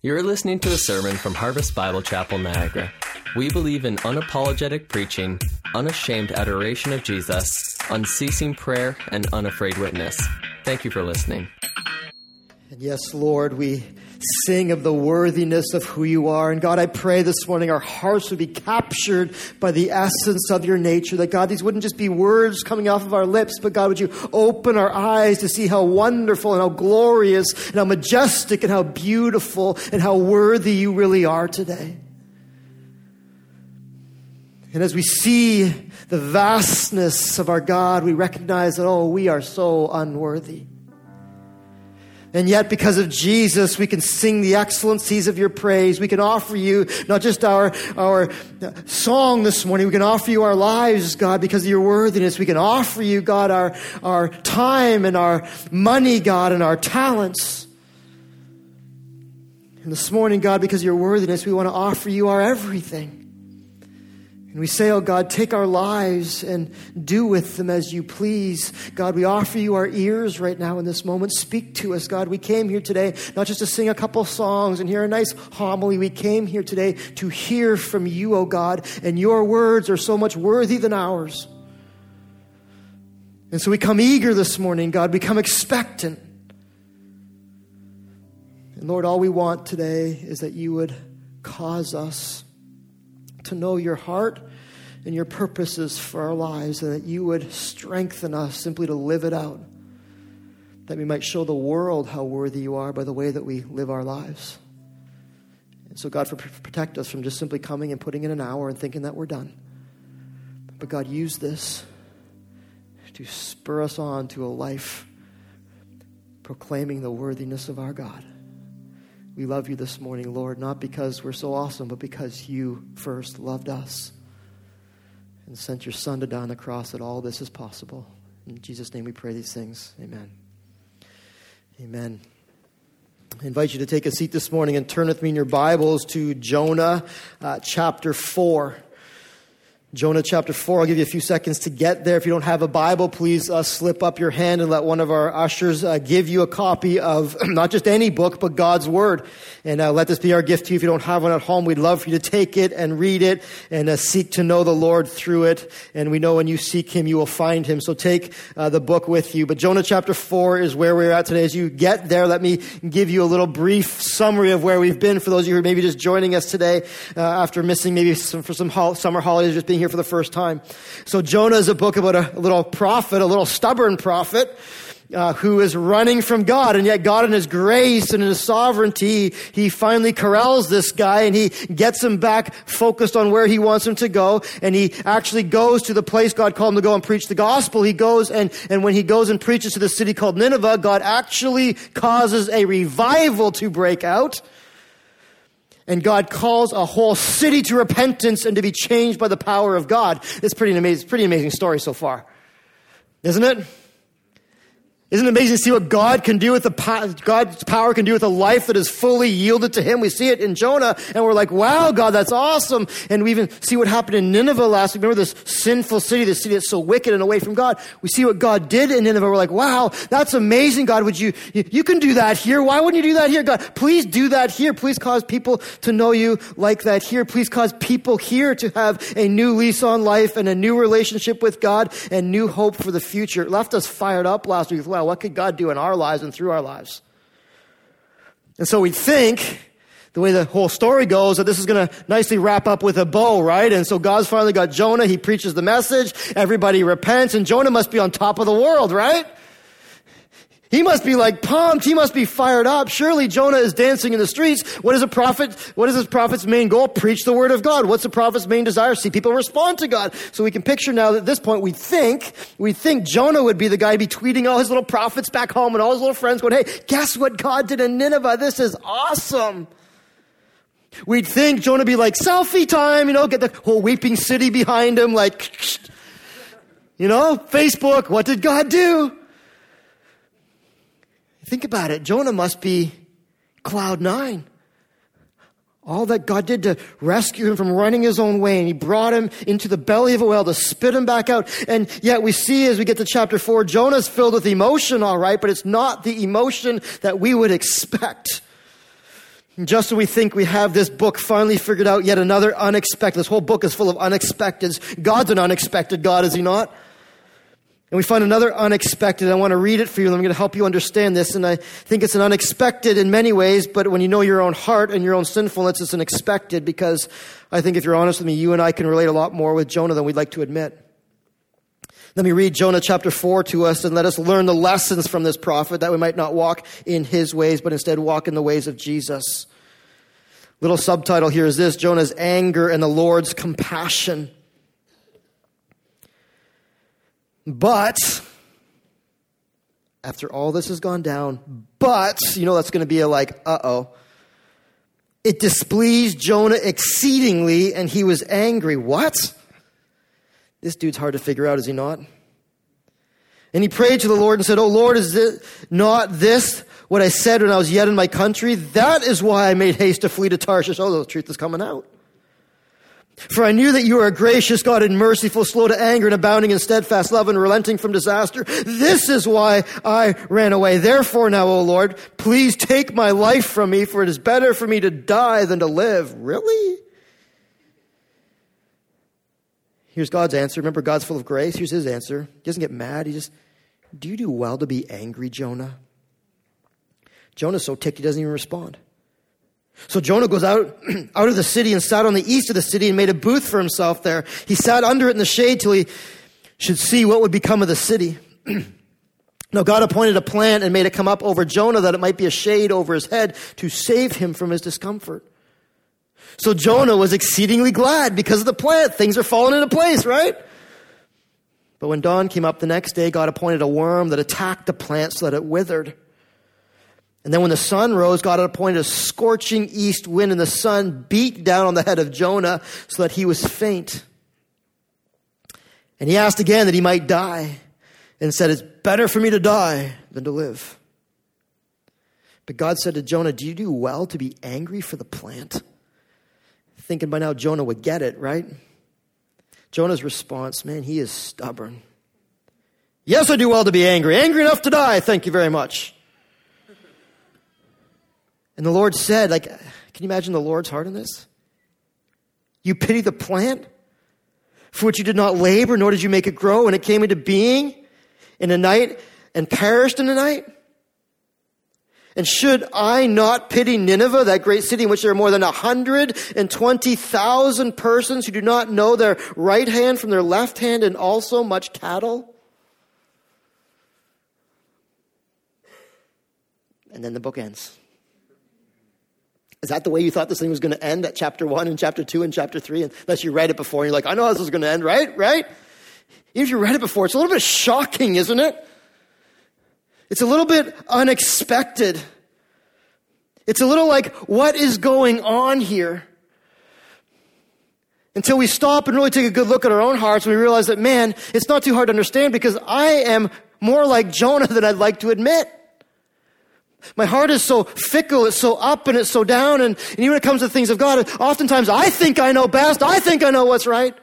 You're listening to a sermon from Harvest Bible Chapel, Niagara. We believe in unapologetic preaching, unashamed adoration of Jesus, unceasing prayer, and unafraid witness. Thank you for listening. Yes, Lord, we sing of the worthiness of who you are. And God, I pray this morning our hearts would be captured by the essence of your nature. That God, these wouldn't just be words coming off of our lips, but God, would you open our eyes to see how wonderful and how glorious and how majestic and how beautiful and how worthy you really are today. And as we see the vastness of our God, we recognize that, oh, we are so unworthy. And yet, because of Jesus, we can sing the excellencies of your praise. We can offer you not just our, our song this morning, we can offer you our lives, God, because of your worthiness. We can offer you, God, our, our time and our money, God, and our talents. And this morning, God, because of your worthiness, we want to offer you our everything. And we say, Oh God, take our lives and do with them as you please. God, we offer you our ears right now in this moment. Speak to us, God. We came here today not just to sing a couple songs and hear a nice homily. We came here today to hear from you, oh God, and your words are so much worthy than ours. And so we come eager this morning, God. We come expectant. And Lord, all we want today is that you would cause us to know your heart and your purposes for our lives, and that you would strengthen us simply to live it out. That we might show the world how worthy you are by the way that we live our lives. And so, God, for, protect us from just simply coming and putting in an hour and thinking that we're done. But, God, use this to spur us on to a life proclaiming the worthiness of our God. We love you this morning, Lord, not because we're so awesome, but because you first loved us and sent your Son to die on the cross that all this is possible. In Jesus' name we pray these things. Amen. Amen. I invite you to take a seat this morning and turn with me in your Bibles to Jonah uh, chapter 4. Jonah chapter 4. I'll give you a few seconds to get there. If you don't have a Bible, please uh, slip up your hand and let one of our ushers uh, give you a copy of not just any book, but God's Word. And uh, let this be our gift to you. If you don't have one at home, we'd love for you to take it and read it and uh, seek to know the Lord through it. And we know when you seek Him, you will find Him. So take uh, the book with you. But Jonah chapter 4 is where we're at today. As you get there, let me give you a little brief summary of where we've been for those of you who are maybe just joining us today uh, after missing maybe some, for some ho- summer holidays, just being here for the first time. So Jonah is a book about a little prophet, a little stubborn prophet. Uh, who is running from God, and yet God in His grace and in His sovereignty, He finally corrals this guy and He gets him back focused on where He wants him to go, and He actually goes to the place God called him to go and preach the gospel. He goes and, and when He goes and preaches to the city called Nineveh, God actually causes a revival to break out and God calls a whole city to repentance and to be changed by the power of God. It's pretty amazing, pretty amazing story so far, isn't it? Isn't it amazing to see what God can do with the God's power can do with a life that is fully yielded to Him? We see it in Jonah, and we're like, "Wow, God, that's awesome!" And we even see what happened in Nineveh last week. Remember this sinful city, this city that's so wicked and away from God. We see what God did in Nineveh. We're like, "Wow, that's amazing, God! Would you you, you can do that here? Why wouldn't you do that here, God? Please do that here. Please cause people to know You like that here. Please cause people here to have a new lease on life and a new relationship with God and new hope for the future." It left us fired up last week what could God do in our lives and through our lives? And so we think, the way the whole story goes, that this is going to nicely wrap up with a bow, right? And so God's finally got Jonah. He preaches the message. Everybody repents, and Jonah must be on top of the world, right? He must be like pumped. He must be fired up. Surely Jonah is dancing in the streets. What is a prophet? What is a prophet's main goal? Preach the word of God. What's a prophet's main desire? See people respond to God. So we can picture now that at this point we think, we think Jonah would be the guy be tweeting all his little prophets back home and all his little friends going, Hey, guess what God did in Nineveh? This is awesome. We'd think Jonah be like selfie time, you know, get the whole weeping city behind him, like, you know, Facebook. What did God do? Think about it. Jonah must be cloud nine. All that God did to rescue him from running his own way, and he brought him into the belly of a whale to spit him back out. And yet we see as we get to chapter four, Jonah's filled with emotion, all right, but it's not the emotion that we would expect. Just when we think we have this book finally figured out, yet another unexpected. This whole book is full of unexpecteds. God's an unexpected God, is he not? And we find another unexpected. I want to read it for you. I'm going to help you understand this. And I think it's an unexpected in many ways, but when you know your own heart and your own sinfulness, it's an unexpected because I think if you're honest with me, you and I can relate a lot more with Jonah than we'd like to admit. Let me read Jonah chapter 4 to us and let us learn the lessons from this prophet that we might not walk in his ways, but instead walk in the ways of Jesus. Little subtitle here is this Jonah's anger and the Lord's compassion. But, after all this has gone down, but, you know, that's going to be a like, uh oh. It displeased Jonah exceedingly, and he was angry. What? This dude's hard to figure out, is he not? And he prayed to the Lord and said, Oh Lord, is it not this what I said when I was yet in my country? That is why I made haste to flee to Tarshish. Oh, the truth is coming out. For I knew that you are a gracious God and merciful, slow to anger and abounding in steadfast love and relenting from disaster. This is why I ran away. Therefore now, O Lord, please take my life from me, for it is better for me to die than to live. Really? Here's God's answer. Remember, God's full of grace. Here's his answer. He doesn't get mad. He just, do you do well to be angry, Jonah? Jonah's so ticked he doesn't even respond. So Jonah goes out, out of the city and sat on the east of the city and made a booth for himself there. He sat under it in the shade till he should see what would become of the city. now God appointed a plant and made it come up over Jonah that it might be a shade over his head to save him from his discomfort. So Jonah was exceedingly glad because of the plant. Things are falling into place, right? But when dawn came up the next day, God appointed a worm that attacked the plant so that it withered. And then when the sun rose, God appointed a scorching east wind, and the sun beat down on the head of Jonah so that he was faint. And he asked again that he might die, and said, It's better for me to die than to live. But God said to Jonah, Do you do well to be angry for the plant? thinking by now Jonah would get it, right? Jonah's response, man, he is stubborn. Yes, I do well to be angry. Angry enough to die. Thank you very much. And the Lord said, like, can you imagine the Lord's heart in this? You pity the plant for which you did not labor, nor did you make it grow, and it came into being in a night and perished in a night? And should I not pity Nineveh, that great city in which there are more than 120,000 persons who do not know their right hand from their left hand and also much cattle? And then the book ends. Is that the way you thought this thing was going to end at chapter 1 and chapter 2 and chapter 3? Unless you read it before and you're like, I know how this is going to end, right? Right? Even if you read it before, it's a little bit shocking, isn't it? It's a little bit unexpected. It's a little like, what is going on here? Until we stop and really take a good look at our own hearts we realize that, man, it's not too hard to understand because I am more like Jonah than I'd like to admit. My heart is so fickle, it's so up and it's so down, and, and even when it comes to things of God, oftentimes I think I know best, I think I know what's right.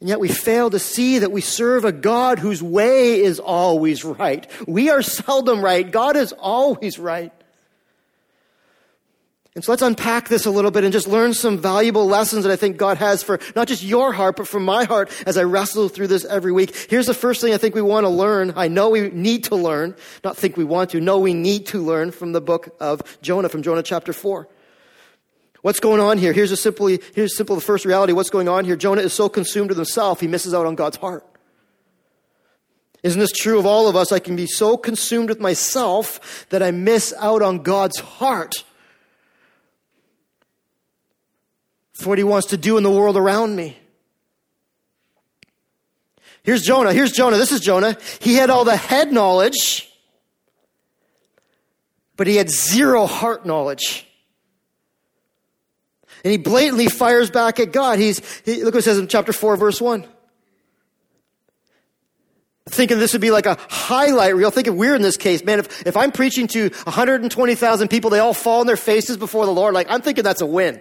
And yet we fail to see that we serve a God whose way is always right. We are seldom right. God is always right. And so let's unpack this a little bit and just learn some valuable lessons that I think God has for not just your heart, but for my heart as I wrestle through this every week. Here's the first thing I think we want to learn. I know we need to learn, not think we want to, know we need to learn from the book of Jonah, from Jonah chapter 4. What's going on here? Here's a simply, here's simple the first reality. What's going on here? Jonah is so consumed with himself, he misses out on God's heart. Isn't this true of all of us? I can be so consumed with myself that I miss out on God's heart for what he wants to do in the world around me. Here's Jonah. Here's Jonah. This is Jonah. He had all the head knowledge, but he had zero heart knowledge. And he blatantly fires back at God. He's, he, look what it says in chapter 4, verse 1. Thinking this would be like a highlight reel. Thinking we're in this case, man, if, if I'm preaching to 120,000 people, they all fall on their faces before the Lord, like, I'm thinking that's a win.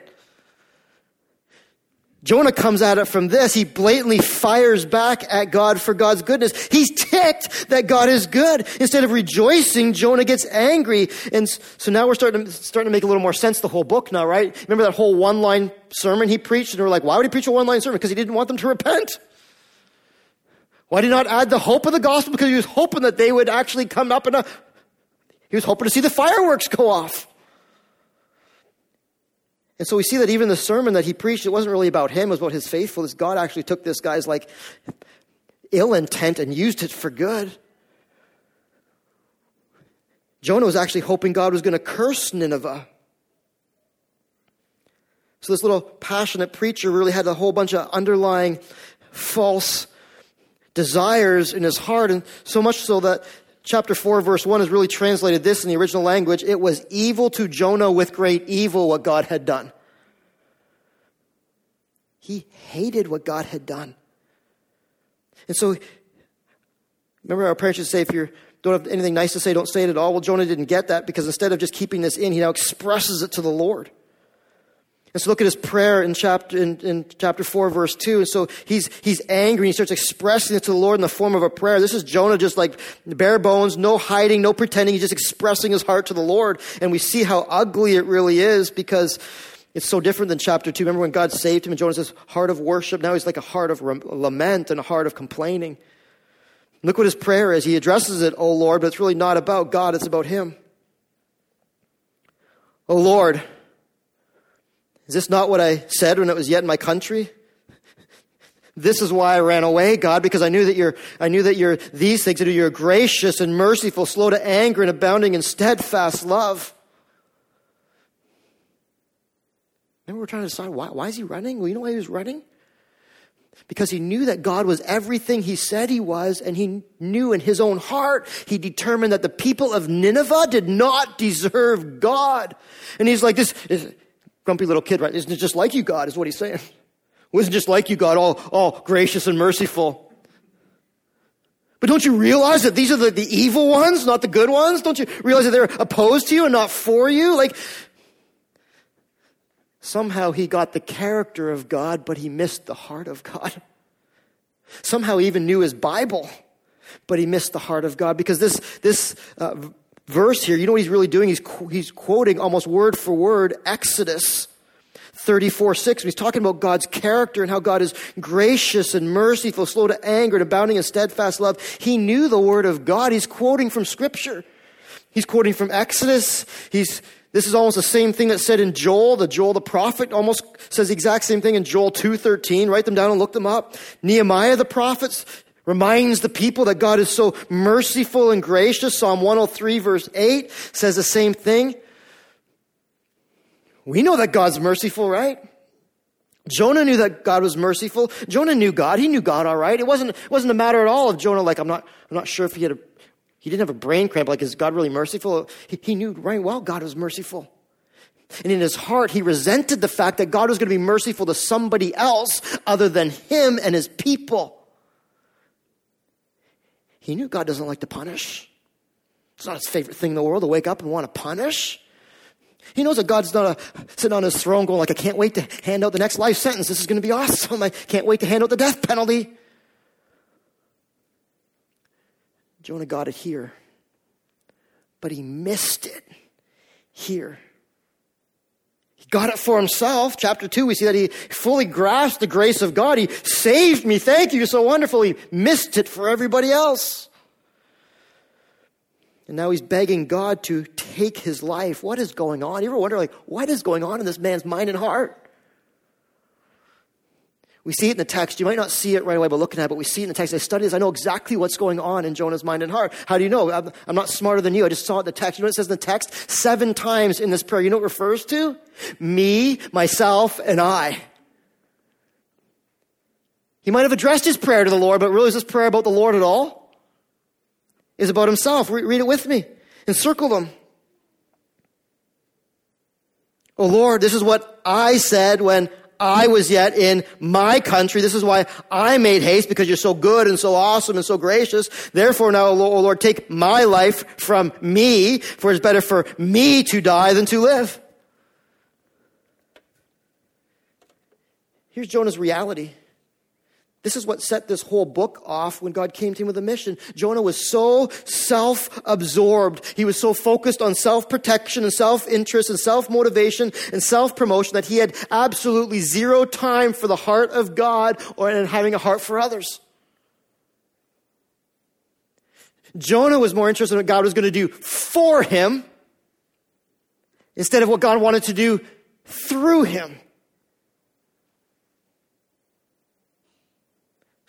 Jonah comes at it from this. He blatantly fires back at God for God's goodness. He's ticked that God is good. Instead of rejoicing, Jonah gets angry. And so now we're starting to, starting to make a little more sense the whole book now, right? Remember that whole one line sermon he preached? And we're like, why would he preach a one line sermon? Because he didn't want them to repent. Why did he not add the hope of the gospel? Because he was hoping that they would actually come up and a, he was hoping to see the fireworks go off. And so we see that even the sermon that he preached, it wasn't really about him, it was about his faithfulness. God actually took this guy's like ill intent and used it for good. Jonah was actually hoping God was going to curse Nineveh. So this little passionate preacher really had a whole bunch of underlying false desires in his heart, and so much so that chapter 4, verse 1 is really translated this in the original language. It was evil to Jonah with great evil what God had done. He hated what God had done. And so, remember our parents to say, if you don't have anything nice to say, don't say it at all. Well, Jonah didn't get that because instead of just keeping this in, he now expresses it to the Lord. So look at his prayer in chapter, in, in, chapter 4, verse 2. And so he's, he's angry he starts expressing it to the Lord in the form of a prayer. This is Jonah just like bare bones, no hiding, no pretending. He's just expressing his heart to the Lord. And we see how ugly it really is because it's so different than chapter 2. Remember when God saved him and Jonah says, heart of worship? Now he's like a heart of lament and a heart of complaining. Look what his prayer is. He addresses it, O Lord, but it's really not about God, it's about him. O Lord, is this not what I said when it was yet in my country? This is why I ran away, God, because I knew that you're, I knew that you're these things, that you're gracious and merciful, slow to anger and abounding in steadfast love. Remember, we're trying to decide why, why is he running? Well, you know why he was running? Because he knew that God was everything he said he was, and he knew in his own heart, he determined that the people of Nineveh did not deserve God. And he's like, this, grumpy little kid, right? Isn't it just like you, God, is what he's saying. Wasn't just like you, God, all, all gracious and merciful. But don't you realize that these are the, the evil ones, not the good ones? Don't you realize that they're opposed to you and not for you? Like, somehow he got the character of God, but he missed the heart of God. Somehow he even knew his Bible, but he missed the heart of God because this, this uh, verse here, you know what he's really doing? He's, he's quoting almost word for word Exodus 34 6. He's talking about God's character and how God is gracious and merciful, slow to anger, and abounding in steadfast love. He knew the word of God. He's quoting from Scripture. He's quoting from Exodus. He's this is almost the same thing that's said in Joel. The Joel the prophet almost says the exact same thing in Joel 2:13. Write them down and look them up. Nehemiah the prophet reminds the people that God is so merciful and gracious. Psalm 103 verse 8 says the same thing. We know that God's merciful, right? Jonah knew that God was merciful. Jonah knew God. He knew God all right. It wasn't, it wasn't a matter at all of Jonah like, I'm not, I'm not sure if he had a, he didn't have a brain cramp. Like, is God really merciful? He, he knew right well God was merciful. And in his heart, he resented the fact that God was going to be merciful to somebody else other than him and his people. He knew God doesn't like to punish. It's not his favorite thing in the world to wake up and want to punish. He knows that God's not a, sitting on his throne going like, I can't wait to hand out the next life sentence. This is going to be awesome. I can't wait to hand out the death penalty. Jonah got it here, but he missed it here. Got it for himself. Chapter 2, we see that he fully grasped the grace of God. He saved me. Thank you. So wonderful. He missed it for everybody else. And now he's begging God to take his life. What is going on? You ever wonder, like, what is going on in this man's mind and heart? We see it in the text. You might not see it right away by looking at it, but we see it in the text. I study this. I know exactly what's going on in Jonah's mind and heart. How do you know? I'm, I'm not smarter than you. I just saw it in the text. You know what it says in the text? Seven times in this prayer. You know what refers to? Me, myself, and I. He might have addressed his prayer to the Lord, but really is this prayer about the Lord at all? Is about himself. Re- read it with me. Encircle them. Oh Lord, this is what I said when I was yet in my country. This is why I made haste because you're so good and so awesome and so gracious. Therefore now, O Lord, take my life from me, for it's better for me to die than to live. Here's Jonah's reality. This is what set this whole book off when God came to him with a mission. Jonah was so self absorbed. He was so focused on self protection and self interest and self motivation and self promotion that he had absolutely zero time for the heart of God or in having a heart for others. Jonah was more interested in what God was going to do for him instead of what God wanted to do through him.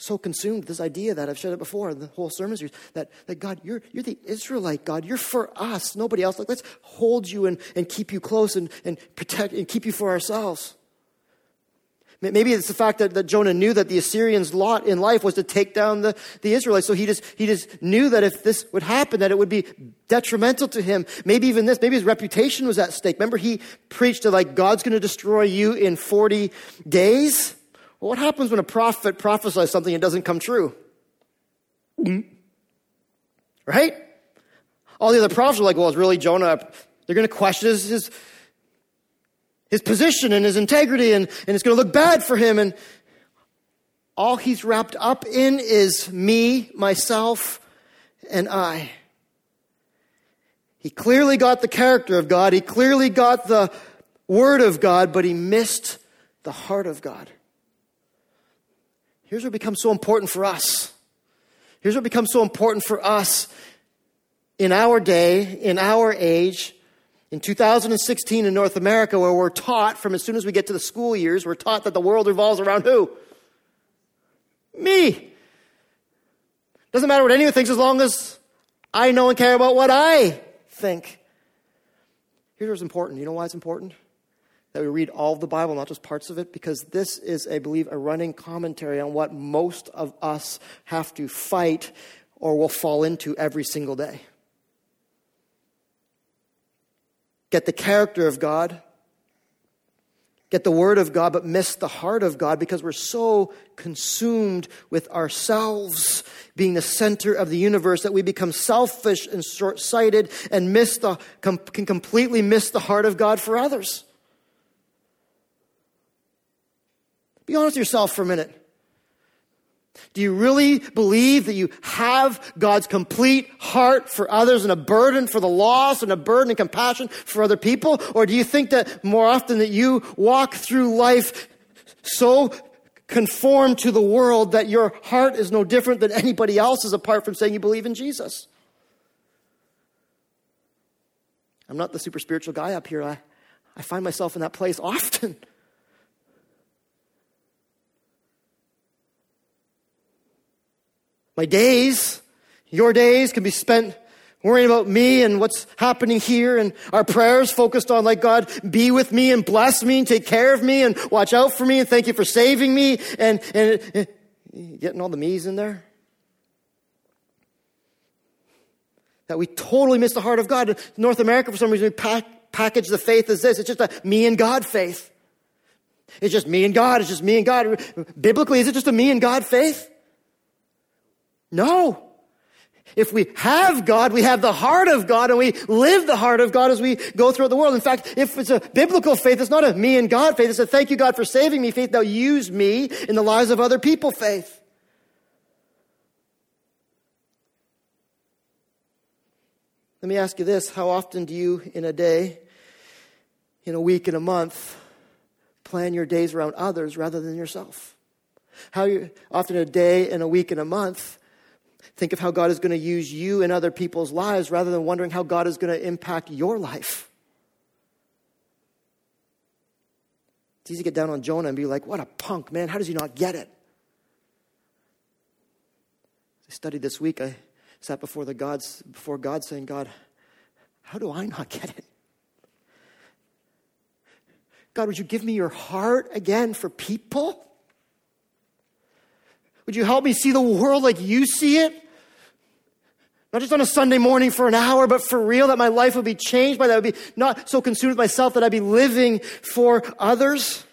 So consumed with this idea that I've shared it before in the whole sermon series that, that God, you're, you're the Israelite God. You're for us, nobody else. Like, let's hold you and, and keep you close and, and protect and keep you for ourselves. Maybe it's the fact that, that Jonah knew that the Assyrians' lot in life was to take down the, the Israelites. So he just, he just knew that if this would happen, that it would be detrimental to him. Maybe even this, maybe his reputation was at stake. Remember, he preached to like, God's going to destroy you in 40 days? Well, what happens when a prophet prophesies something and doesn't come true? Right? All the other prophets are like, well, it's really Jonah. They're going to question his, his, his position and his integrity, and, and it's going to look bad for him. And all he's wrapped up in is me, myself, and I. He clearly got the character of God. He clearly got the word of God, but he missed the heart of God. Here's what becomes so important for us. Here's what becomes so important for us in our day, in our age, in 2016 in North America, where we're taught from as soon as we get to the school years, we're taught that the world revolves around who? Me. Doesn't matter what anyone thinks as long as I know and care about what I think. Here's what's important. You know why it's important? That we read all of the Bible, not just parts of it, because this is, I believe, a running commentary on what most of us have to fight or will fall into every single day. Get the character of God, get the Word of God, but miss the heart of God because we're so consumed with ourselves being the center of the universe that we become selfish and short sighted and miss the, can completely miss the heart of God for others. Be honest with yourself for a minute. Do you really believe that you have God's complete heart for others and a burden for the lost and a burden and compassion for other people? Or do you think that more often that you walk through life so conformed to the world that your heart is no different than anybody else's apart from saying you believe in Jesus? I'm not the super spiritual guy up here. I, I find myself in that place often. My days, your days, can be spent worrying about me and what's happening here and our prayers focused on like God be with me and bless me and take care of me and watch out for me and thank you for saving me and, and, and getting all the me's in there. That we totally miss the heart of God. North America, for some reason, we pack, package the faith as this. It's just a me and God faith. It's just me and God. It's just me and God. Biblically, is it just a me and God faith? No. If we have God, we have the heart of God and we live the heart of God as we go throughout the world. In fact, if it's a biblical faith, it's not a me and God faith. It's a thank you God for saving me faith. Now use me in the lives of other people faith. Let me ask you this. How often do you in a day, in a week, in a month, plan your days around others rather than yourself? How often a day, in a week, in a month, Think of how God is going to use you in other people's lives rather than wondering how God is going to impact your life. It's easy to get down on Jonah and be like, what a punk, man. How does he not get it? I studied this week. I sat before the gods, before God saying, God, how do I not get it? God, would you give me your heart again for people? Would you help me see the world like you see it? Not just on a Sunday morning for an hour, but for real, that my life would be changed by that. I would be not so consumed with myself that I'd be living for others.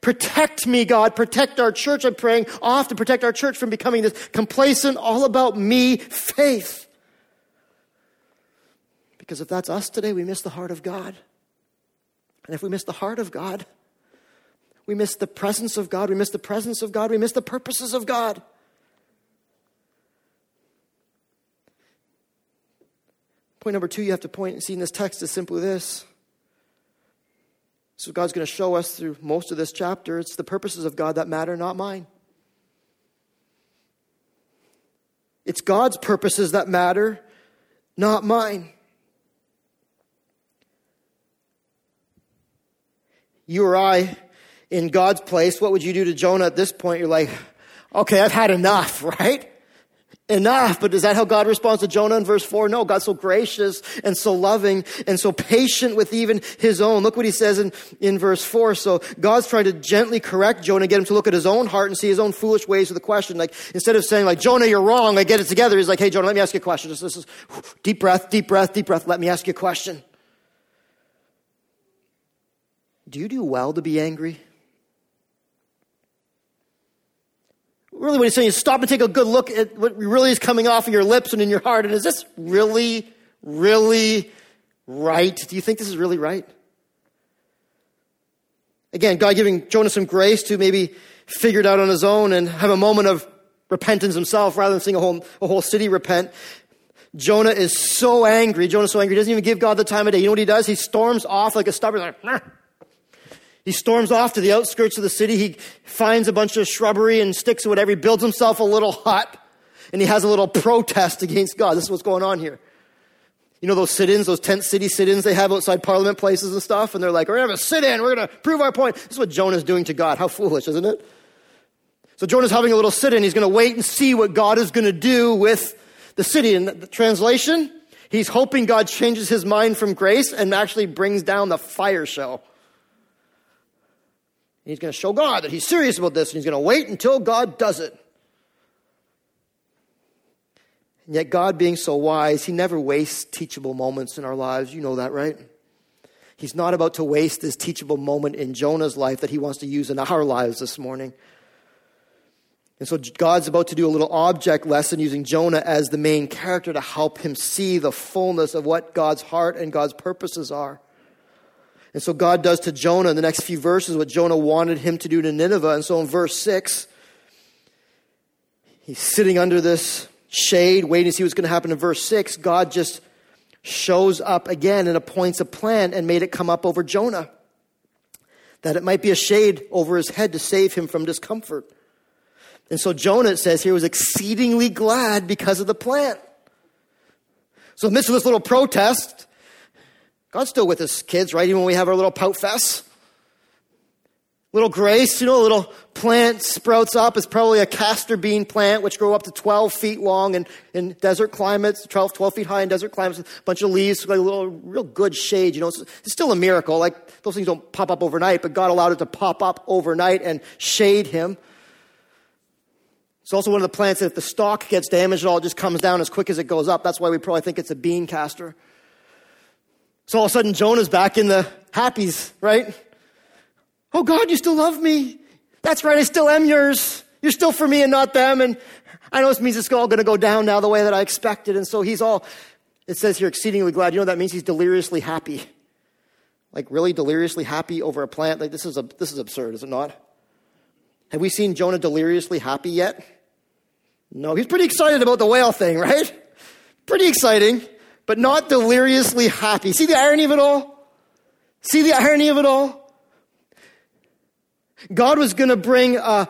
Protect me, God. Protect our church. I'm praying often protect our church from becoming this complacent, all about me faith. Because if that's us today, we miss the heart of God. And if we miss the heart of God, We miss the presence of God. We miss the presence of God. We miss the purposes of God. Point number two you have to point and see in this text is simply this. So God's going to show us through most of this chapter. It's the purposes of God that matter, not mine. It's God's purposes that matter, not mine. You or I, in God's place, what would you do to Jonah at this point? You're like, okay, I've had enough, right? enough. But is that how God responds to Jonah in verse 4? No, God's so gracious and so loving and so patient with even his own. Look what he says in, in verse 4. So God's trying to gently correct Jonah, get him to look at his own heart and see his own foolish ways with the question. Like, instead of saying, like, Jonah, you're wrong, I get it together, he's like, hey, Jonah, let me ask you a question. This is deep breath, deep breath, deep breath. Let me ask you a question. Do you do well to be angry? Really what he's saying is stop and take a good look at what really is coming off of your lips and in your heart. And is this really, really right? Do you think this is really right? Again, God giving Jonah some grace to maybe figure it out on his own and have a moment of repentance himself rather than seeing a whole, a whole city repent. Jonah is so angry. Jonah's so angry, he doesn't even give God the time of day. You know what he does? He storms off like a stubborn, like, he storms off to the outskirts of the city. He finds a bunch of shrubbery and sticks or whatever. He builds himself a little hut and he has a little protest against God. This is what's going on here. You know those sit-ins, those tent city sit-ins they have outside parliament places and stuff? And they're like, we're going to have a sit-in. We're going to prove our point. This is what Jonah's doing to God. How foolish, isn't it? So Jonah's having a little sit-in. He's going to wait and see what God is going to do with the city. And the translation, he's hoping God changes his mind from grace and actually brings down the fire show. He's going to show God that he's serious about this and he's going to wait until God does it. And yet, God being so wise, he never wastes teachable moments in our lives. You know that, right? He's not about to waste this teachable moment in Jonah's life that he wants to use in our lives this morning. And so God's about to do a little object lesson using Jonah as the main character to help him see the fullness of what God's heart and God's purposes are. And so God does to Jonah in the next few verses what Jonah wanted him to do to Nineveh. And so in verse 6, he's sitting under this shade, waiting to see what's going to happen in verse 6. God just shows up again and appoints a plan and made it come up over Jonah. That it might be a shade over his head to save him from discomfort. And so Jonah, it says here, was exceedingly glad because of the plan. So in the midst of this little protest, God's still with us, kids, right? Even when we have our little pout fest. Little grace, you know, a little plant sprouts up. It's probably a castor bean plant, which grow up to 12 feet long in, in desert climates, 12, 12 feet high in desert climates, a bunch of leaves, like a little, real good shade, you know. It's, it's still a miracle. Like, those things don't pop up overnight, but God allowed it to pop up overnight and shade him. It's also one of the plants that if the stalk gets damaged at all, it just comes down as quick as it goes up. That's why we probably think it's a bean castor. So all of a sudden, Jonah's back in the happies, right? Oh God, you still love me. That's right, I still am yours. You're still for me and not them. And I know this means it's all going to go down now the way that I expected. And so he's all, it says here, exceedingly glad. You know that means he's deliriously happy. Like really deliriously happy over a plant. Like this is, a, this is absurd, is it not? Have we seen Jonah deliriously happy yet? No, he's pretty excited about the whale thing, right? Pretty exciting but not deliriously happy. See the irony of it all? See the irony of it all? God was going to bring uh,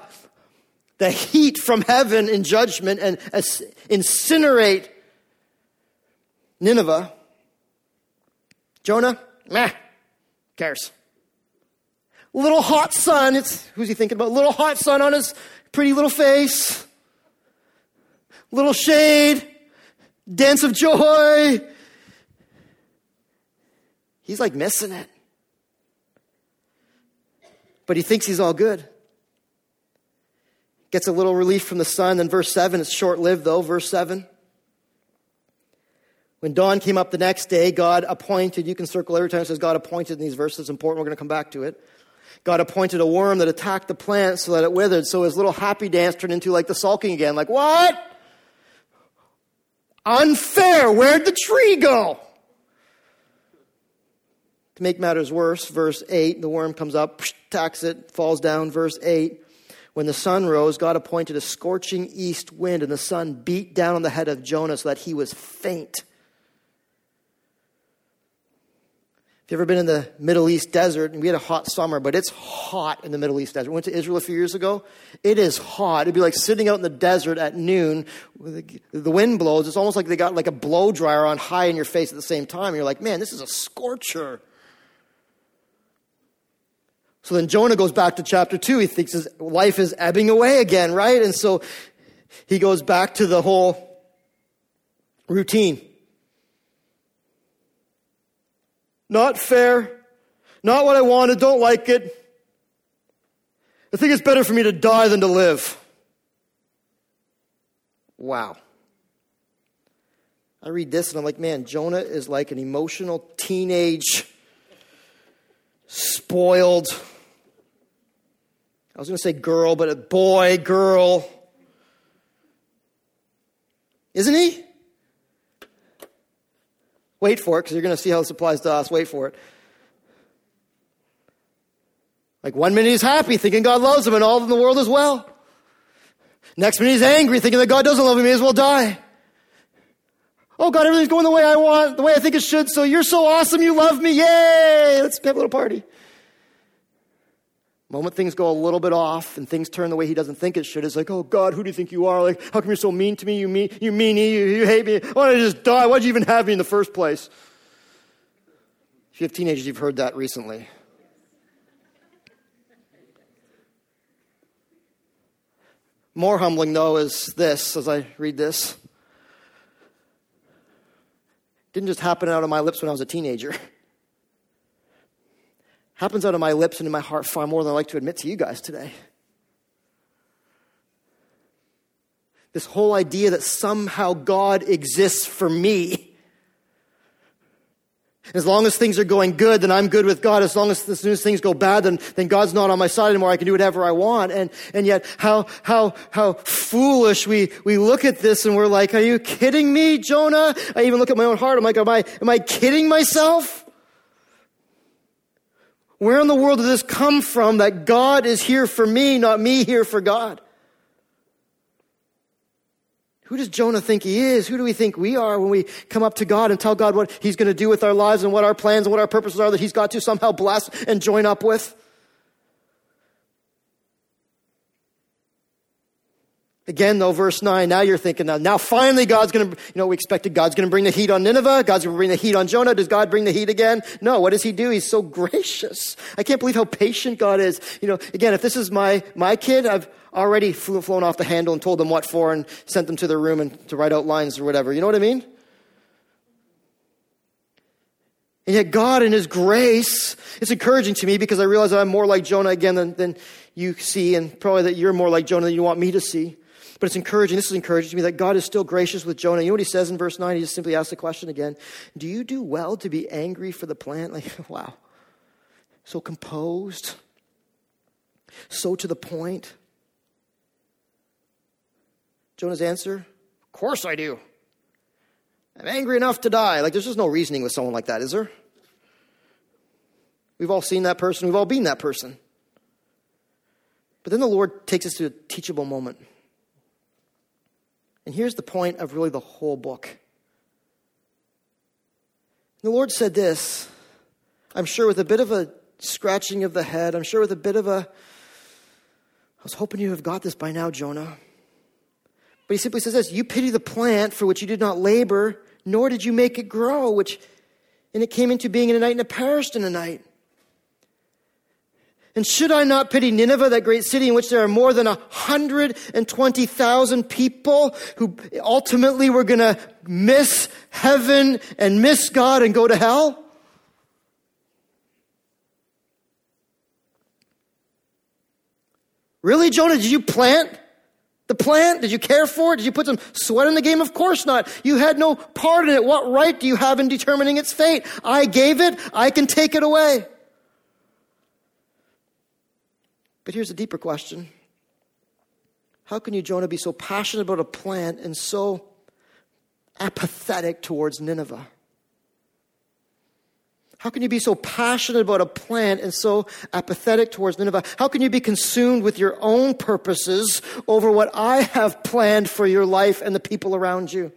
the heat from heaven in judgment and uh, incinerate Nineveh. Jonah, meh, cares. Little hot sun, it's, who's he thinking about? Little hot sun on his pretty little face. Little shade, dance of joy. He's like missing it. But he thinks he's all good. Gets a little relief from the sun. Then, verse 7, it's short lived though. Verse 7. When dawn came up the next day, God appointed, you can circle every time it says God appointed in these verses, it's important, we're going to come back to it. God appointed a worm that attacked the plant so that it withered. So his little happy dance turned into like the sulking again. Like, what? Unfair. Where'd the tree go? To make matters worse, verse 8, the worm comes up, attacks it, falls down. Verse 8 When the sun rose, God appointed a scorching east wind, and the sun beat down on the head of Jonah so that he was faint. If you ever been in the Middle East desert? And we had a hot summer, but it's hot in the Middle East desert. We went to Israel a few years ago. It is hot. It'd be like sitting out in the desert at noon. The wind blows. It's almost like they got like a blow dryer on high in your face at the same time. You're like, man, this is a scorcher. So then Jonah goes back to chapter two. He thinks his life is ebbing away again, right? And so he goes back to the whole routine. Not fair. Not what I wanted. Don't like it. I think it's better for me to die than to live. Wow. I read this and I'm like, man, Jonah is like an emotional teenage, spoiled, I was going to say girl, but a boy, girl. Isn't he? Wait for it, because you're going to see how this applies to us. Wait for it. Like one minute he's happy, thinking God loves him and all in the world as well. Next minute he's angry, thinking that God doesn't love him, he may as well die. Oh God, everything's going the way I want, the way I think it should, so you're so awesome, you love me, yay! Let's have a little party moment things go a little bit off and things turn the way he doesn't think it should, it's like, oh God, who do you think you are? Like, how come you're so mean to me? You mean, you meanie, you, you hate me. Why don't I just die? Why'd you even have me in the first place? If you have teenagers, you've heard that recently. More humbling, though, is this as I read this. Didn't just happen out of my lips when I was a teenager. happens out of my lips and in my heart far more than I like to admit to you guys today. This whole idea that somehow God exists for me. As long as things are going good, then I'm good with God. As long as, as soon as things go bad, then, then God's not on my side anymore. I can do whatever I want. And, and yet, how, how, how foolish we, we look at this and we're like, are you kidding me, Jonah? I even look at my own heart. I'm like, am I, am I kidding myself? Where in the world did this come from that God is here for me, not me here for God? Who does Jonah think he is? Who do we think we are when we come up to God and tell God what he's going to do with our lives and what our plans and what our purposes are that he's got to somehow bless and join up with? Again, though, verse 9, now you're thinking, now, now finally God's going to, you know, we expected God's going to bring the heat on Nineveh. God's going to bring the heat on Jonah. Does God bring the heat again? No. What does he do? He's so gracious. I can't believe how patient God is. You know, again, if this is my, my kid, I've already flew, flown off the handle and told them what for and sent them to their room and to write out lines or whatever. You know what I mean? And yet God in His grace, it's encouraging to me because I realize I'm more like Jonah again than, than you see and probably that you're more like Jonah than you want me to see. But it's encouraging, this is encouraging to me that God is still gracious with Jonah. You know what he says in verse 9? He just simply asks the question again Do you do well to be angry for the plant? Like, wow. So composed, so to the point. Jonah's answer Of course I do. I'm angry enough to die. Like, there's just no reasoning with someone like that, is there? We've all seen that person, we've all been that person. But then the Lord takes us to a teachable moment. And here's the point of really the whole book. The Lord said this, I'm sure with a bit of a scratching of the head, I'm sure with a bit of a, I was hoping you have got this by now, Jonah. But he simply says this You pity the plant for which you did not labor, nor did you make it grow, which, and it came into being in a night and it perished in a night. And should I not pity Nineveh, that great city in which there are more than 120,000 people who ultimately were going to miss heaven and miss God and go to hell? Really, Jonah, did you plant the plant? Did you care for it? Did you put some sweat in the game? Of course not. You had no part in it. What right do you have in determining its fate? I gave it. I can take it away. But here's a deeper question How can you, Jonah, be so passionate about a plant and so apathetic towards Nineveh? How can you be so passionate about a plant and so apathetic towards Nineveh? How can you be consumed with your own purposes over what I have planned for your life and the people around you?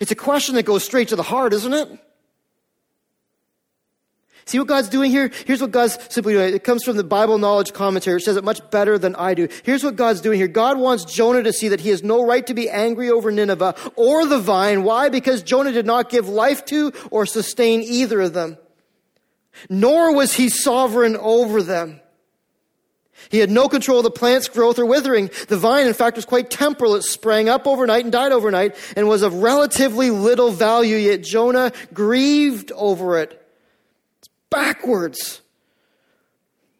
It's a question that goes straight to the heart, isn't it? See what God's doing here? Here's what God's simply doing. It comes from the Bible Knowledge Commentary, It says it much better than I do. Here's what God's doing here. God wants Jonah to see that he has no right to be angry over Nineveh or the vine. Why? Because Jonah did not give life to or sustain either of them. Nor was he sovereign over them. He had no control of the plant's growth or withering. The vine, in fact, was quite temporal. It sprang up overnight and died overnight and was of relatively little value, yet Jonah grieved over it backwards.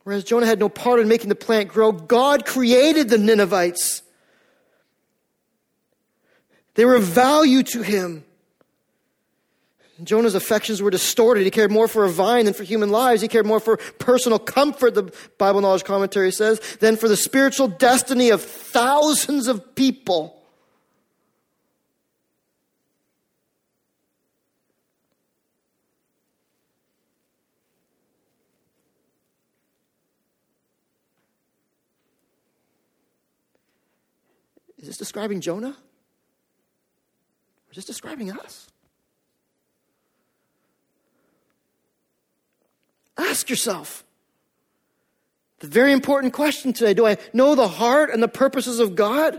Whereas Jonah had no part in making the plant grow, God created the Ninevites. They were of value to him. Jonah's affections were distorted. He cared more for a vine than for human lives. He cared more for personal comfort, the Bible Knowledge Commentary says, than for the spiritual destiny of thousands of people. This describing Jonah? Or is this describing us? Ask yourself the very important question today do I know the heart and the purposes of God?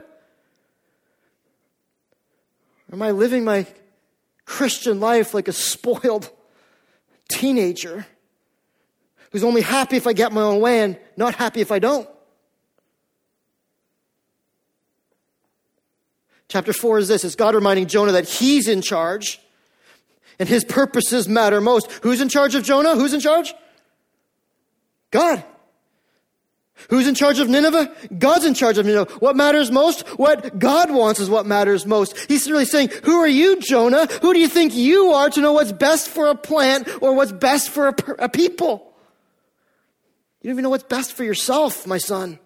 Or am I living my Christian life like a spoiled teenager who's only happy if I get my own way and not happy if I don't? Chapter 4 is this it's God reminding Jonah that he's in charge and his purposes matter most. Who's in charge of Jonah? Who's in charge? God. Who's in charge of Nineveh? God's in charge of Nineveh. What matters most? What God wants is what matters most. He's really saying, Who are you, Jonah? Who do you think you are to know what's best for a plant or what's best for a, a people? You don't even know what's best for yourself, my son.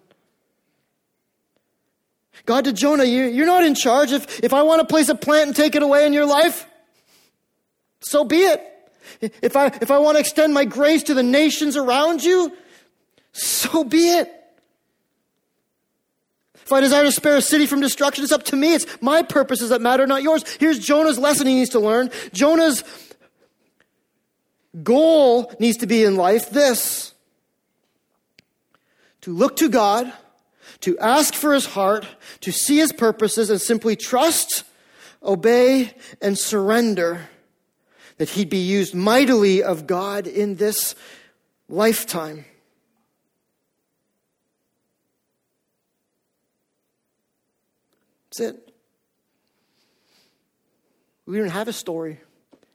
God to Jonah, you're not in charge. If, if I want to place a plant and take it away in your life, so be it. If I, if I want to extend my grace to the nations around you, so be it. If I desire to spare a city from destruction, it's up to me. It's my purposes that matter, not yours. Here's Jonah's lesson he needs to learn. Jonah's goal needs to be in life this to look to God to ask for his heart, to see his purposes, and simply trust, obey, and surrender that he'd be used mightily of God in this lifetime. That's it. We don't have a story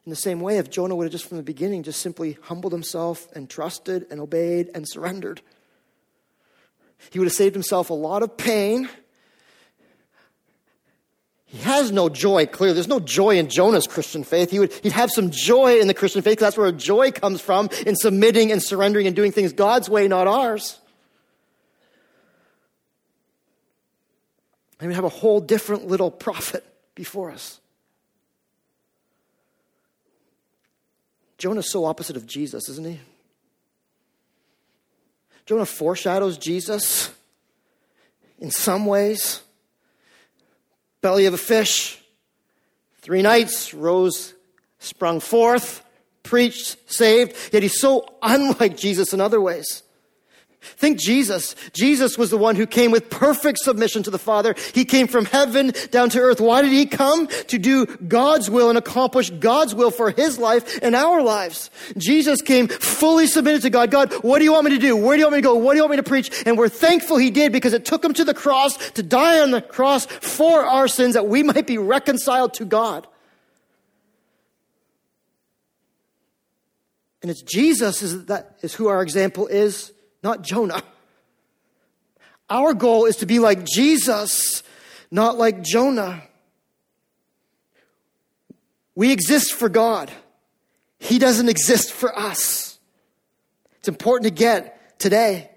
in the same way if Jonah would have just from the beginning just simply humbled himself and trusted and obeyed and surrendered. He would have saved himself a lot of pain. He has no joy, clearly. There's no joy in Jonah's Christian faith. He would, he'd have some joy in the Christian faith because that's where joy comes from in submitting and surrendering and doing things God's way, not ours. And we have a whole different little prophet before us. Jonah's so opposite of Jesus, isn't he? Jonah foreshadows Jesus in some ways. Belly of a fish, three nights, rose, sprung forth, preached, saved, yet he's so unlike Jesus in other ways. Think Jesus. Jesus was the one who came with perfect submission to the Father. He came from heaven down to earth. Why did he come? To do God's will and accomplish God's will for his life and our lives. Jesus came fully submitted to God. God, what do you want me to do? Where do you want me to go? What do you want me to preach? And we're thankful he did because it took him to the cross to die on the cross for our sins that we might be reconciled to God. And it's Jesus is, that is who our example is not Jonah. Our goal is to be like Jesus, not like Jonah. We exist for God. He doesn't exist for us. It's important to get today.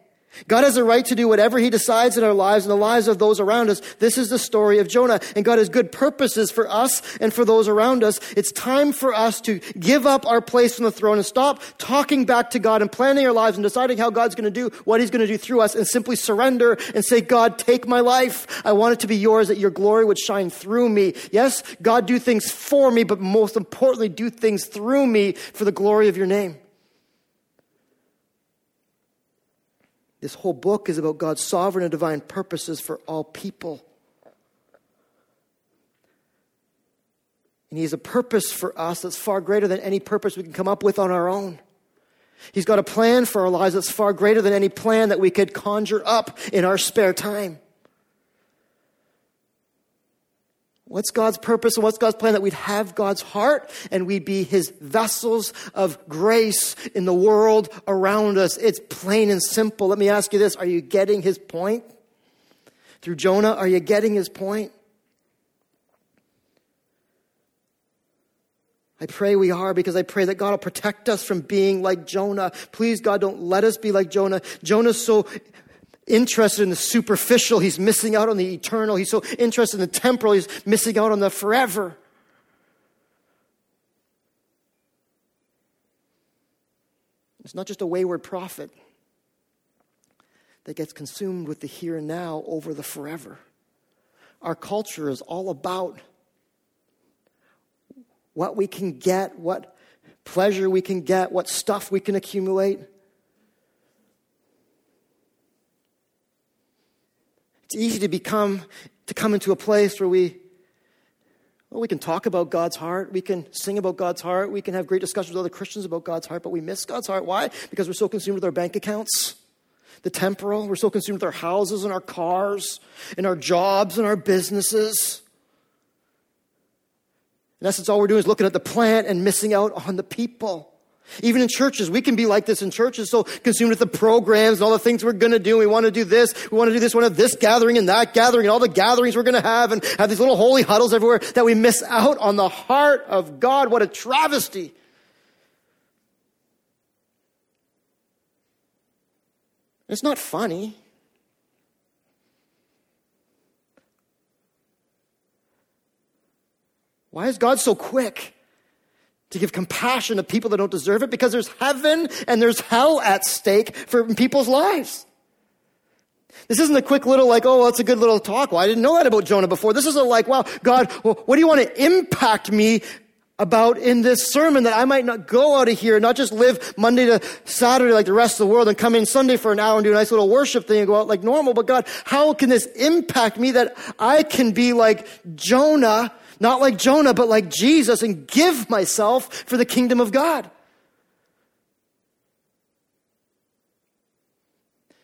God has a right to do whatever he decides in our lives and the lives of those around us. This is the story of Jonah. And God has good purposes for us and for those around us. It's time for us to give up our place on the throne and stop talking back to God and planning our lives and deciding how God's going to do what he's going to do through us and simply surrender and say, God, take my life. I want it to be yours that your glory would shine through me. Yes, God, do things for me, but most importantly, do things through me for the glory of your name. This whole book is about God's sovereign and divine purposes for all people. And He has a purpose for us that's far greater than any purpose we can come up with on our own. He's got a plan for our lives that's far greater than any plan that we could conjure up in our spare time. What's God's purpose and what's God's plan? That we'd have God's heart and we'd be his vessels of grace in the world around us. It's plain and simple. Let me ask you this. Are you getting his point? Through Jonah, are you getting his point? I pray we are because I pray that God will protect us from being like Jonah. Please, God, don't let us be like Jonah. Jonah's so interested in the superficial, he's missing out on the eternal. He's so interested in the temporal, he's missing out on the forever. It's not just a wayward prophet that gets consumed with the here and now over the forever. Our culture is all about what we can get, what pleasure we can get, what stuff we can accumulate. It's easy to become, to come into a place where we, well, we can talk about God's heart. We can sing about God's heart. We can have great discussions with other Christians about God's heart, but we miss God's heart. Why? Because we're so consumed with our bank accounts, the temporal. We're so consumed with our houses and our cars and our jobs and our businesses. In essence, all we're doing is looking at the plant and missing out on the people. Even in churches, we can be like this in churches, so consumed with the programs and all the things we're going to do. We want to do this, we want to do this, we want to this gathering and that gathering and all the gatherings we're going to have and have these little holy huddles everywhere that we miss out on the heart of God. What a travesty. It's not funny. Why is God so quick? To give compassion to people that don't deserve it because there's heaven and there's hell at stake for people's lives. This isn't a quick little like, oh, that's a good little talk. Well, I didn't know that about Jonah before. This is a like, wow, God, well, what do you want to impact me about in this sermon that I might not go out of here and not just live Monday to Saturday like the rest of the world and come in Sunday for an hour and do a nice little worship thing and go out like normal. But God, how can this impact me that I can be like Jonah not like Jonah, but like Jesus, and give myself for the kingdom of God.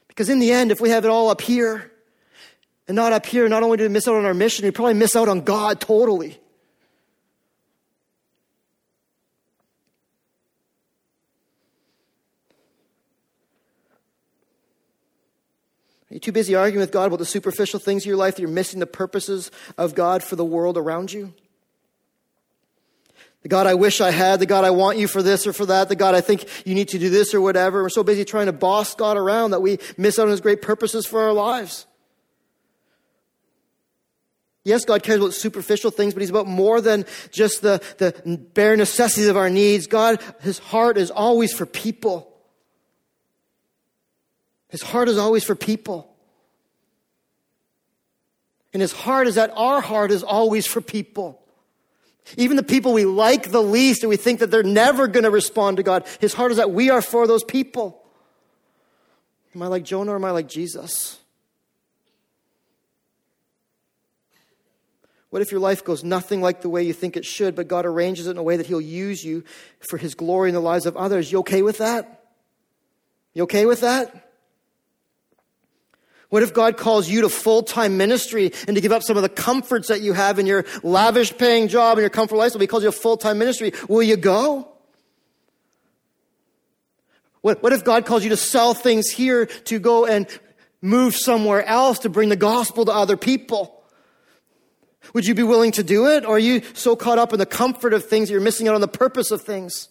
Because in the end, if we have it all up here and not up here, not only do we miss out on our mission, we probably miss out on God totally. Are you too busy arguing with God about the superficial things of your life that you're missing the purposes of God for the world around you? The God I wish I had, the God I want you for this or for that, the God I think you need to do this or whatever. We're so busy trying to boss God around that we miss out on His great purposes for our lives. Yes, God cares about superficial things, but He's about more than just the, the bare necessities of our needs. God, His heart is always for people. His heart is always for people. And his heart is that our heart is always for people. Even the people we like the least and we think that they're never going to respond to God, his heart is that we are for those people. Am I like Jonah or am I like Jesus? What if your life goes nothing like the way you think it should, but God arranges it in a way that He'll use you for His glory in the lives of others? You okay with that? You okay with that? What if God calls you to full time ministry and to give up some of the comforts that you have in your lavish paying job and your comfort lifestyle? He calls you to full time ministry. Will you go? What, what if God calls you to sell things here to go and move somewhere else to bring the gospel to other people? Would you be willing to do it? Or are you so caught up in the comfort of things that you're missing out on the purpose of things?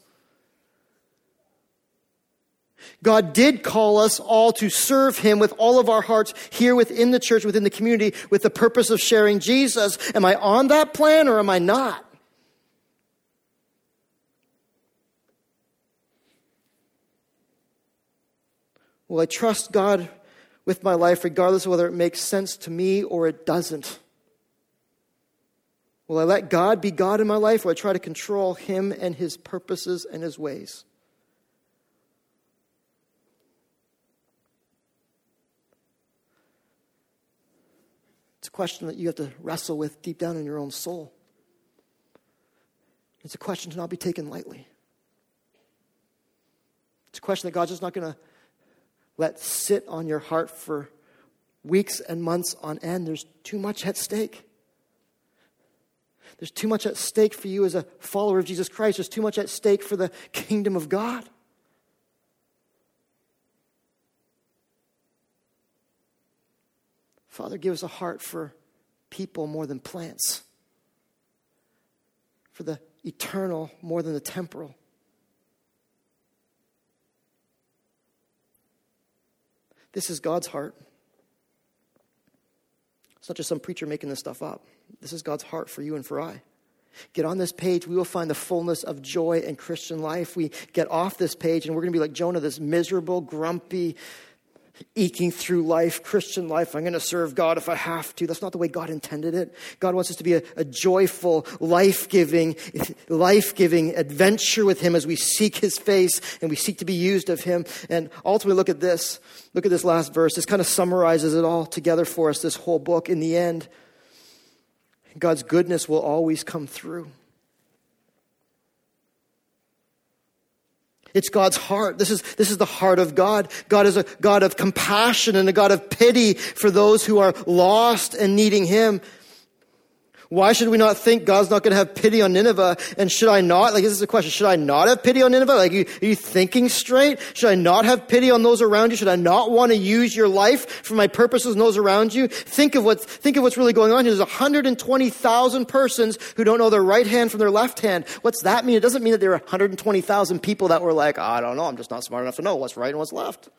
God did call us all to serve Him with all of our hearts here within the church, within the community, with the purpose of sharing Jesus. Am I on that plan or am I not? Will I trust God with my life regardless of whether it makes sense to me or it doesn't? Will I let God be God in my life or I try to control Him and His purposes and His ways? A question that you have to wrestle with deep down in your own soul. It's a question to not be taken lightly. It's a question that God's just not going to let sit on your heart for weeks and months on end. There's too much at stake. There's too much at stake for you as a follower of Jesus Christ. There's too much at stake for the kingdom of God. Father, give us a heart for people more than plants, for the eternal more than the temporal. This is God's heart. It's not just some preacher making this stuff up. This is God's heart for you and for I. Get on this page, we will find the fullness of joy and Christian life. We get off this page, and we're going to be like Jonah, this miserable, grumpy, eking through life, Christian life. I'm going to serve God if I have to. That's not the way God intended it. God wants us to be a, a joyful, life giving, life giving adventure with Him as we seek His face and we seek to be used of Him. And ultimately, look at this. Look at this last verse. This kind of summarizes it all together for us, this whole book. In the end, God's goodness will always come through. It's God's heart. This is, this is the heart of God. God is a God of compassion and a God of pity for those who are lost and needing Him. Why should we not think God's not going to have pity on Nineveh? And should I not? Like, this is a question. Should I not have pity on Nineveh? Like, are you, are you thinking straight? Should I not have pity on those around you? Should I not want to use your life for my purposes and those around you? Think of what, think of what's really going on here. There's 120,000 persons who don't know their right hand from their left hand. What's that mean? It doesn't mean that there are 120,000 people that were like, I don't know. I'm just not smart enough to know what's right and what's left.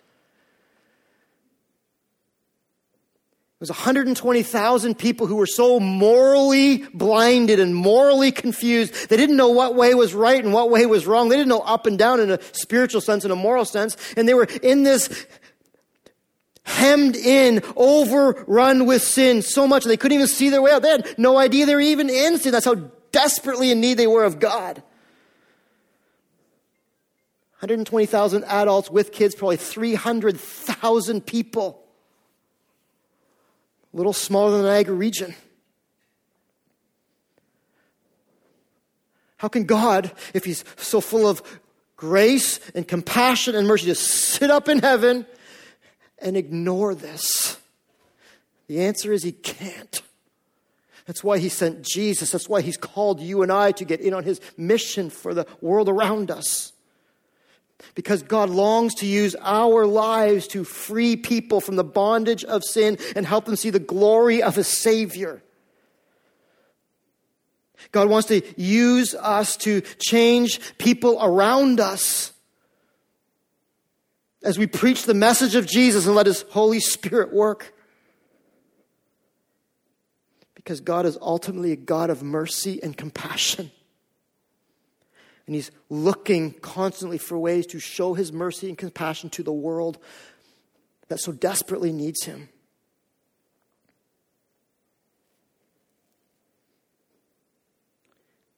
Was 120,000 people who were so morally blinded and morally confused. They didn't know what way was right and what way was wrong. They didn't know up and down in a spiritual sense and a moral sense. And they were in this hemmed in, overrun with sin so much they couldn't even see their way out. They had no idea they were even in sin. That's how desperately in need they were of God. 120,000 adults with kids, probably 300,000 people a little smaller than the Niagara region. How can God, if He's so full of grace and compassion and mercy, just sit up in heaven and ignore this? The answer is He can't. That's why He sent Jesus. That's why He's called you and I to get in on His mission for the world around us because God longs to use our lives to free people from the bondage of sin and help them see the glory of a Savior. God wants to use us to change people around us as we preach the message of Jesus and let His Holy Spirit work. Because God is ultimately a God of mercy and compassion. And he's looking constantly for ways to show his mercy and compassion to the world that so desperately needs him.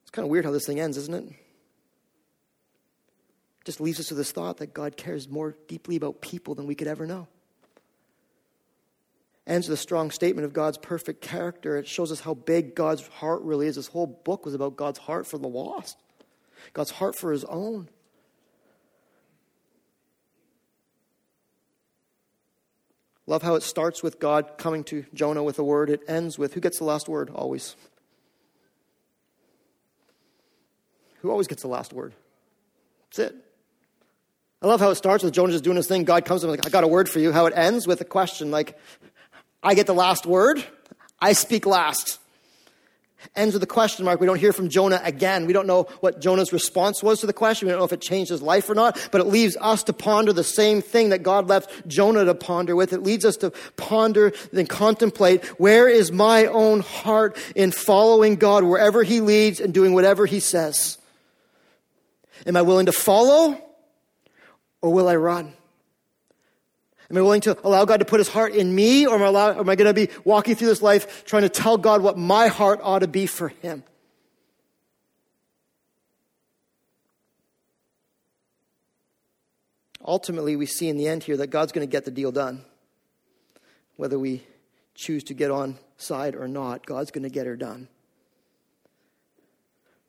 It's kind of weird how this thing ends, isn't it? Just leaves us with this thought that God cares more deeply about people than we could ever know. Ends with a strong statement of God's perfect character. It shows us how big God's heart really is. This whole book was about God's heart for the lost. God's heart for his own. Love how it starts with God coming to Jonah with a word. It ends with who gets the last word always? Who always gets the last word? That's it. I love how it starts with Jonah just doing his thing. God comes to him like, I got a word for you. How it ends with a question like, I get the last word. I speak last. Ends with a question mark. We don't hear from Jonah again. We don't know what Jonah's response was to the question. We don't know if it changed his life or not, but it leaves us to ponder the same thing that God left Jonah to ponder with. It leads us to ponder and contemplate where is my own heart in following God wherever he leads and doing whatever he says? Am I willing to follow or will I run? Am I willing to allow God to put his heart in me, or am I, allow, am I going to be walking through this life trying to tell God what my heart ought to be for him? Ultimately, we see in the end here that God's going to get the deal done. Whether we choose to get on side or not, God's going to get her done.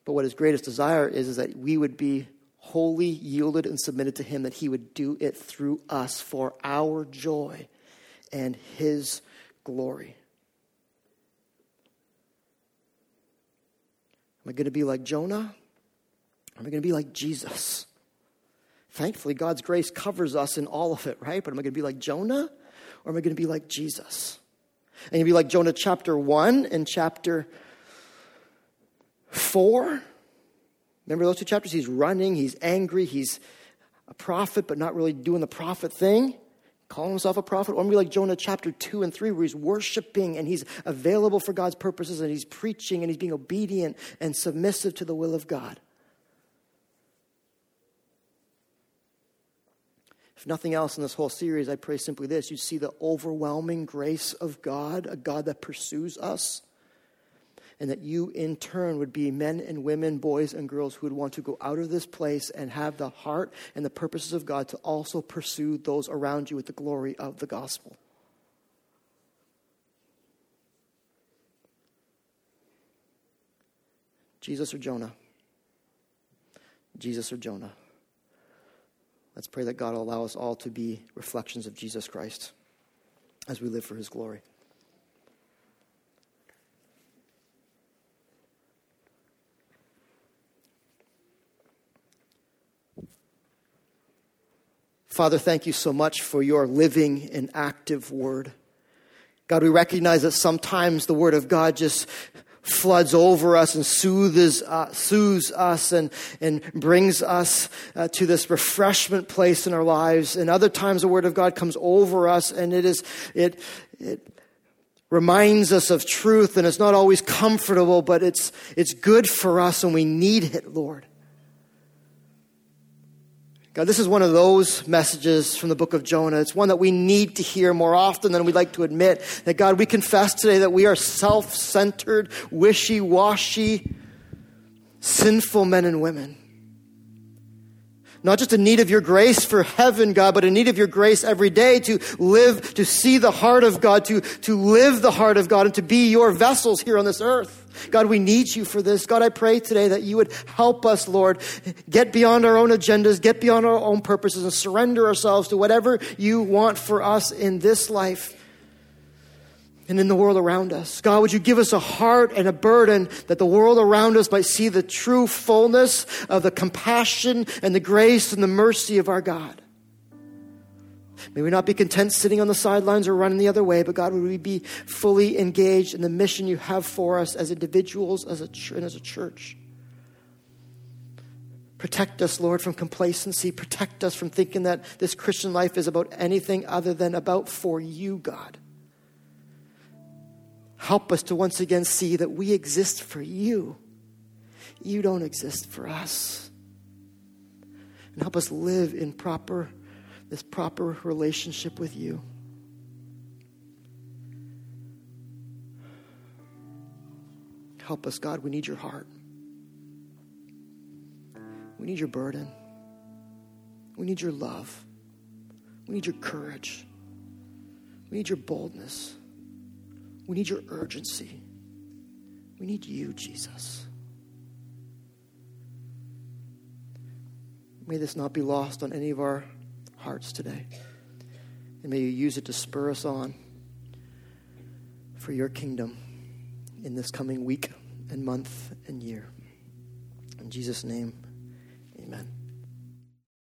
But what his greatest desire is, is that we would be wholly yielded and submitted to Him, that He would do it through us for our joy and His glory. Am I going to be like Jonah? Am I going to be like Jesus? Thankfully, God's grace covers us in all of it, right? But am I going to be like Jonah? Or am I going to be like Jesus? And you be like Jonah chapter 1 and chapter 4? Remember those two chapters? He's running, he's angry, he's a prophet, but not really doing the prophet thing, calling himself a prophet. Or maybe like Jonah chapter 2 and 3, where he's worshiping and he's available for God's purposes and he's preaching and he's being obedient and submissive to the will of God. If nothing else in this whole series, I pray simply this you see the overwhelming grace of God, a God that pursues us and that you in turn would be men and women, boys and girls who would want to go out of this place and have the heart and the purposes of God to also pursue those around you with the glory of the gospel. Jesus or Jonah? Jesus or Jonah? Let's pray that God will allow us all to be reflections of Jesus Christ as we live for his glory. Father, thank you so much for your living and active word. God, we recognize that sometimes the word of God just floods over us and soothes, uh, soothes us and, and brings us uh, to this refreshment place in our lives. And other times the word of God comes over us and it is, it, it reminds us of truth and it's not always comfortable, but it's, it's good for us and we need it, Lord. God, this is one of those messages from the book of Jonah. It's one that we need to hear more often than we'd like to admit. That God, we confess today that we are self centered, wishy washy, sinful men and women. Not just in need of your grace for heaven, God, but in need of your grace every day to live, to see the heart of God, to, to live the heart of God, and to be your vessels here on this earth. God, we need you for this. God, I pray today that you would help us, Lord, get beyond our own agendas, get beyond our own purposes, and surrender ourselves to whatever you want for us in this life and in the world around us. God, would you give us a heart and a burden that the world around us might see the true fullness of the compassion and the grace and the mercy of our God? May we not be content sitting on the sidelines or running the other way, but God, would we be fully engaged in the mission you have for us as individuals as a ch- and as a church? Protect us, Lord, from complacency. Protect us from thinking that this Christian life is about anything other than about for you, God. Help us to once again see that we exist for you. You don't exist for us. And help us live in proper this proper relationship with you. Help us, God. We need your heart. We need your burden. We need your love. We need your courage. We need your boldness. We need your urgency. We need you, Jesus. May this not be lost on any of our hearts today. And may you use it to spur us on for your kingdom in this coming week and month and year. In Jesus' name, amen.